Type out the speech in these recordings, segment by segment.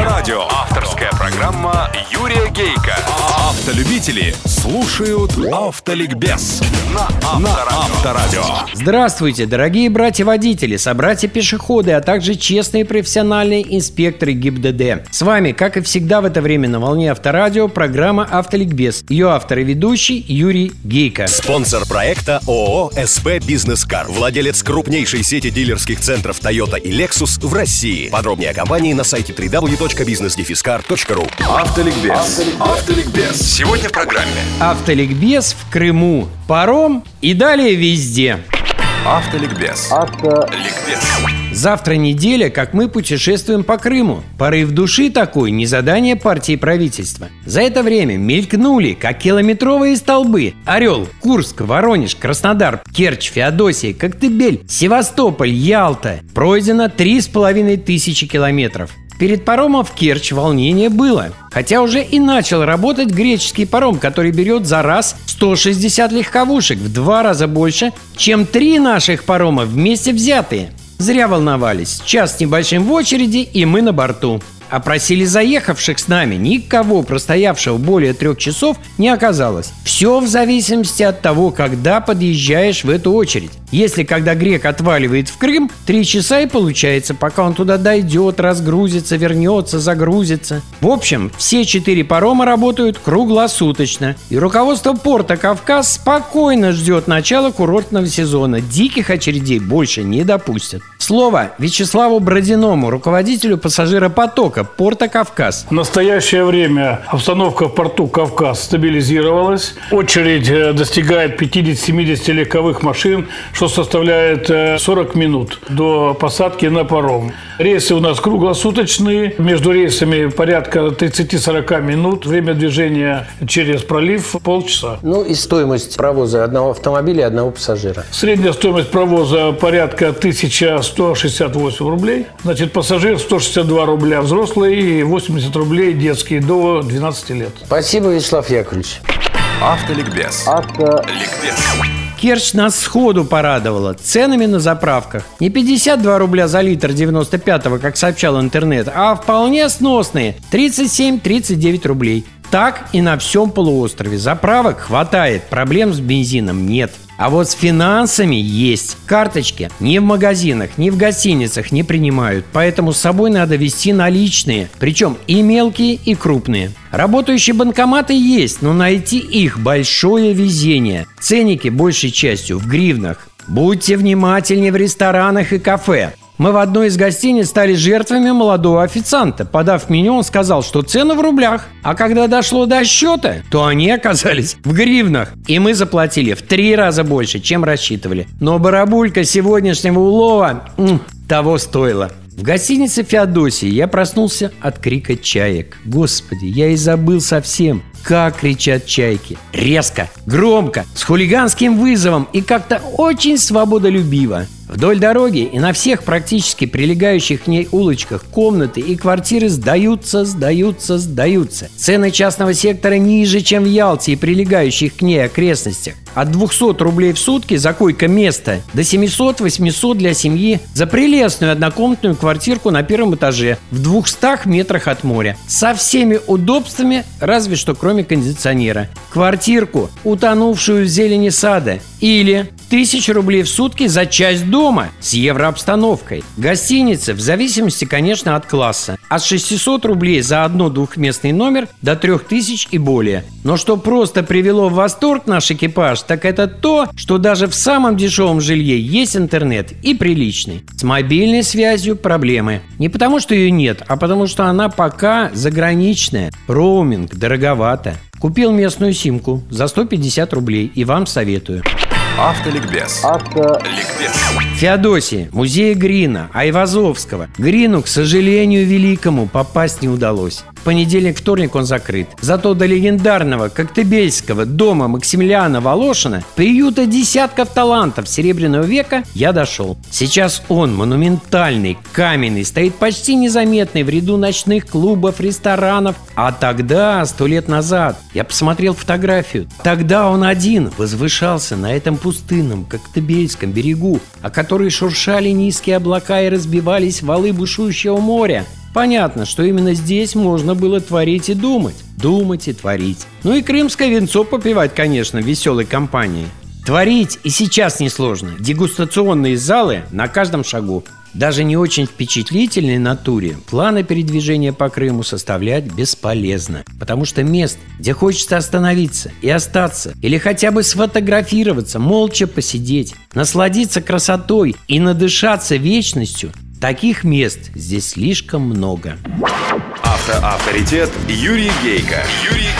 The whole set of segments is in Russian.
Авторадио. Авторская программа Юрия Гейка. Автолюбители слушают Автоликбез на Авторадио. Здравствуйте, дорогие братья-водители, собратья-пешеходы, а также честные профессиональные инспекторы ГИБДД. С вами, как и всегда в это время на волне Авторадио, программа «Автоликбез». Ее автор и ведущий Юрий Гейка. Спонсор проекта ООО «СП Бизнес Кар». Владелец крупнейшей сети дилерских центров Toyota и Lexus в России. Подробнее о компании на сайте www.businessdefiscar.ru Автоликбез. Автоликбез. Сегодня в программе. Автоликбез в Крыму, паром и далее везде. Автоликбез. Автоликбез. Завтра неделя, как мы путешествуем по Крыму. Порыв души такой, не задание партии правительства. За это время мелькнули, как километровые столбы. Орел, Курск, Воронеж, Краснодар, Керчь, Феодосия, Коктебель, Севастополь, Ялта. Пройдено три с половиной тысячи километров. Перед паромом в Керчь волнение было. Хотя уже и начал работать греческий паром, который берет за раз 160 легковушек, в два раза больше, чем три наших парома вместе взятые. Зря волновались. Час с небольшим в очереди, и мы на борту. Опросили заехавших с нами. Никого, простоявшего более трех часов, не оказалось. Все в зависимости от того, когда подъезжаешь в эту очередь. Если когда грек отваливает в Крым, три часа и получается, пока он туда дойдет, разгрузится, вернется, загрузится. В общем, все четыре парома работают круглосуточно. И руководство порта Кавказ спокойно ждет начала курортного сезона. Диких очередей больше не допустят. Слово Вячеславу Бродиному, руководителю пассажиропотока порта Кавказ. В настоящее время обстановка в порту Кавказ стабилизировалась. Очередь э, достигает 50-70 легковых машин, что составляет 40 минут до посадки на паром. Рейсы у нас круглосуточные. Между рейсами порядка 30-40 минут. Время движения через пролив полчаса. Ну и стоимость провоза одного автомобиля и одного пассажира. Средняя стоимость провоза порядка 1168 рублей. Значит, пассажир 162 рубля взрослый и 80 рублей детские до 12 лет. Спасибо, Вячеслав Яковлевич. Автоликбез. Автоликбез. Керчь нас сходу порадовала ценами на заправках. Не 52 рубля за литр 95-го, как сообщал интернет, а вполне сносные 37-39 рублей. Так и на всем полуострове. Заправок хватает, проблем с бензином нет. А вот с финансами есть. Карточки ни в магазинах, ни в гостиницах не принимают, поэтому с собой надо вести наличные, причем и мелкие, и крупные. Работающие банкоматы есть, но найти их большое везение. Ценники большей частью в гривнах. Будьте внимательнее в ресторанах и кафе. Мы в одной из гостиниц стали жертвами молодого официанта. Подав меню, он сказал, что цены в рублях. А когда дошло до счета, то они оказались в гривнах. И мы заплатили в три раза больше, чем рассчитывали. Но барабулька сегодняшнего улова того стоила. В гостинице Феодосии я проснулся от крика чаек. Господи, я и забыл совсем, как кричат чайки. Резко, громко, с хулиганским вызовом и как-то очень свободолюбиво. Вдоль дороги и на всех практически прилегающих к ней улочках комнаты и квартиры сдаются, сдаются, сдаются. Цены частного сектора ниже, чем в Ялте и прилегающих к ней окрестностях. От 200 рублей в сутки за койко-место до 700-800 для семьи за прелестную однокомнатную квартирку на первом этаже в 200 метрах от моря. Со всеми удобствами, разве что кроме кондиционера. Квартирку, утонувшую в зелени сада. Или 1000 рублей в сутки за часть дома с еврообстановкой. Гостиницы, в зависимости, конечно, от класса. От 600 рублей за одно двухместный номер до 3000 и более. Но что просто привело в восторг наш экипаж, так это то, что даже в самом дешевом жилье есть интернет и приличный. С мобильной связью проблемы. Не потому, что ее нет, а потому, что она пока заграничная. Роуминг дороговато. Купил местную симку за 150 рублей и вам советую. Автоликбез. Автоликбез. Феодосия, музей Грина, Айвазовского. Грину, к сожалению, великому попасть не удалось. Понедельник, вторник он закрыт. Зато до легендарного Коктебельского дома Максимилиана Волошина, приюта десятков талантов Серебряного века, я дошел. Сейчас он монументальный, каменный, стоит почти незаметный в ряду ночных клубов, ресторанов. А тогда, сто лет назад, я посмотрел фотографию. Тогда он один возвышался на этом пустынном Коктебельском берегу, о которой шуршали низкие облака и разбивались валы бушующего моря. Понятно, что именно здесь можно было творить и думать. Думать и творить. Ну и крымское венцо попивать, конечно, веселой компании. Творить и сейчас несложно. Дегустационные залы на каждом шагу. Даже не очень впечатлительной натуре планы передвижения по Крыму составлять бесполезно, потому что мест, где хочется остановиться и остаться, или хотя бы сфотографироваться, молча посидеть, насладиться красотой и надышаться вечностью, таких мест здесь слишком много. Автоавторитет Юрий Гейко. Юрий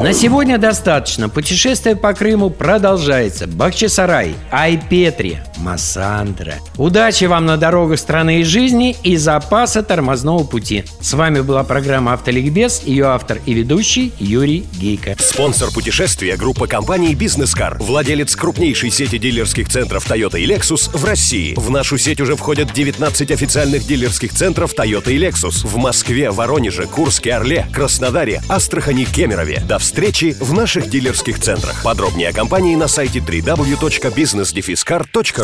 на сегодня достаточно. Путешествие по Крыму продолжается. Бахчисарай, Айпетри, Массандра. Удачи вам на дорогах страны и жизни и запаса тормозного пути. С вами была программа «Автоликбез», ее автор и ведущий Юрий Гейко. Спонсор путешествия – группа компаний «Бизнес-кар». Владелец крупнейшей сети дилерских центров Toyota и Lexus в России. В нашу сеть уже входят 19 официальных дилерских центров Toyota и Lexus в Москве, Воронеже, Курске, Орле, Краснодаре, Астрахани, Кемерове. До встречи в наших дилерских центрах. Подробнее о компании на сайте www.businessdefiscar.ru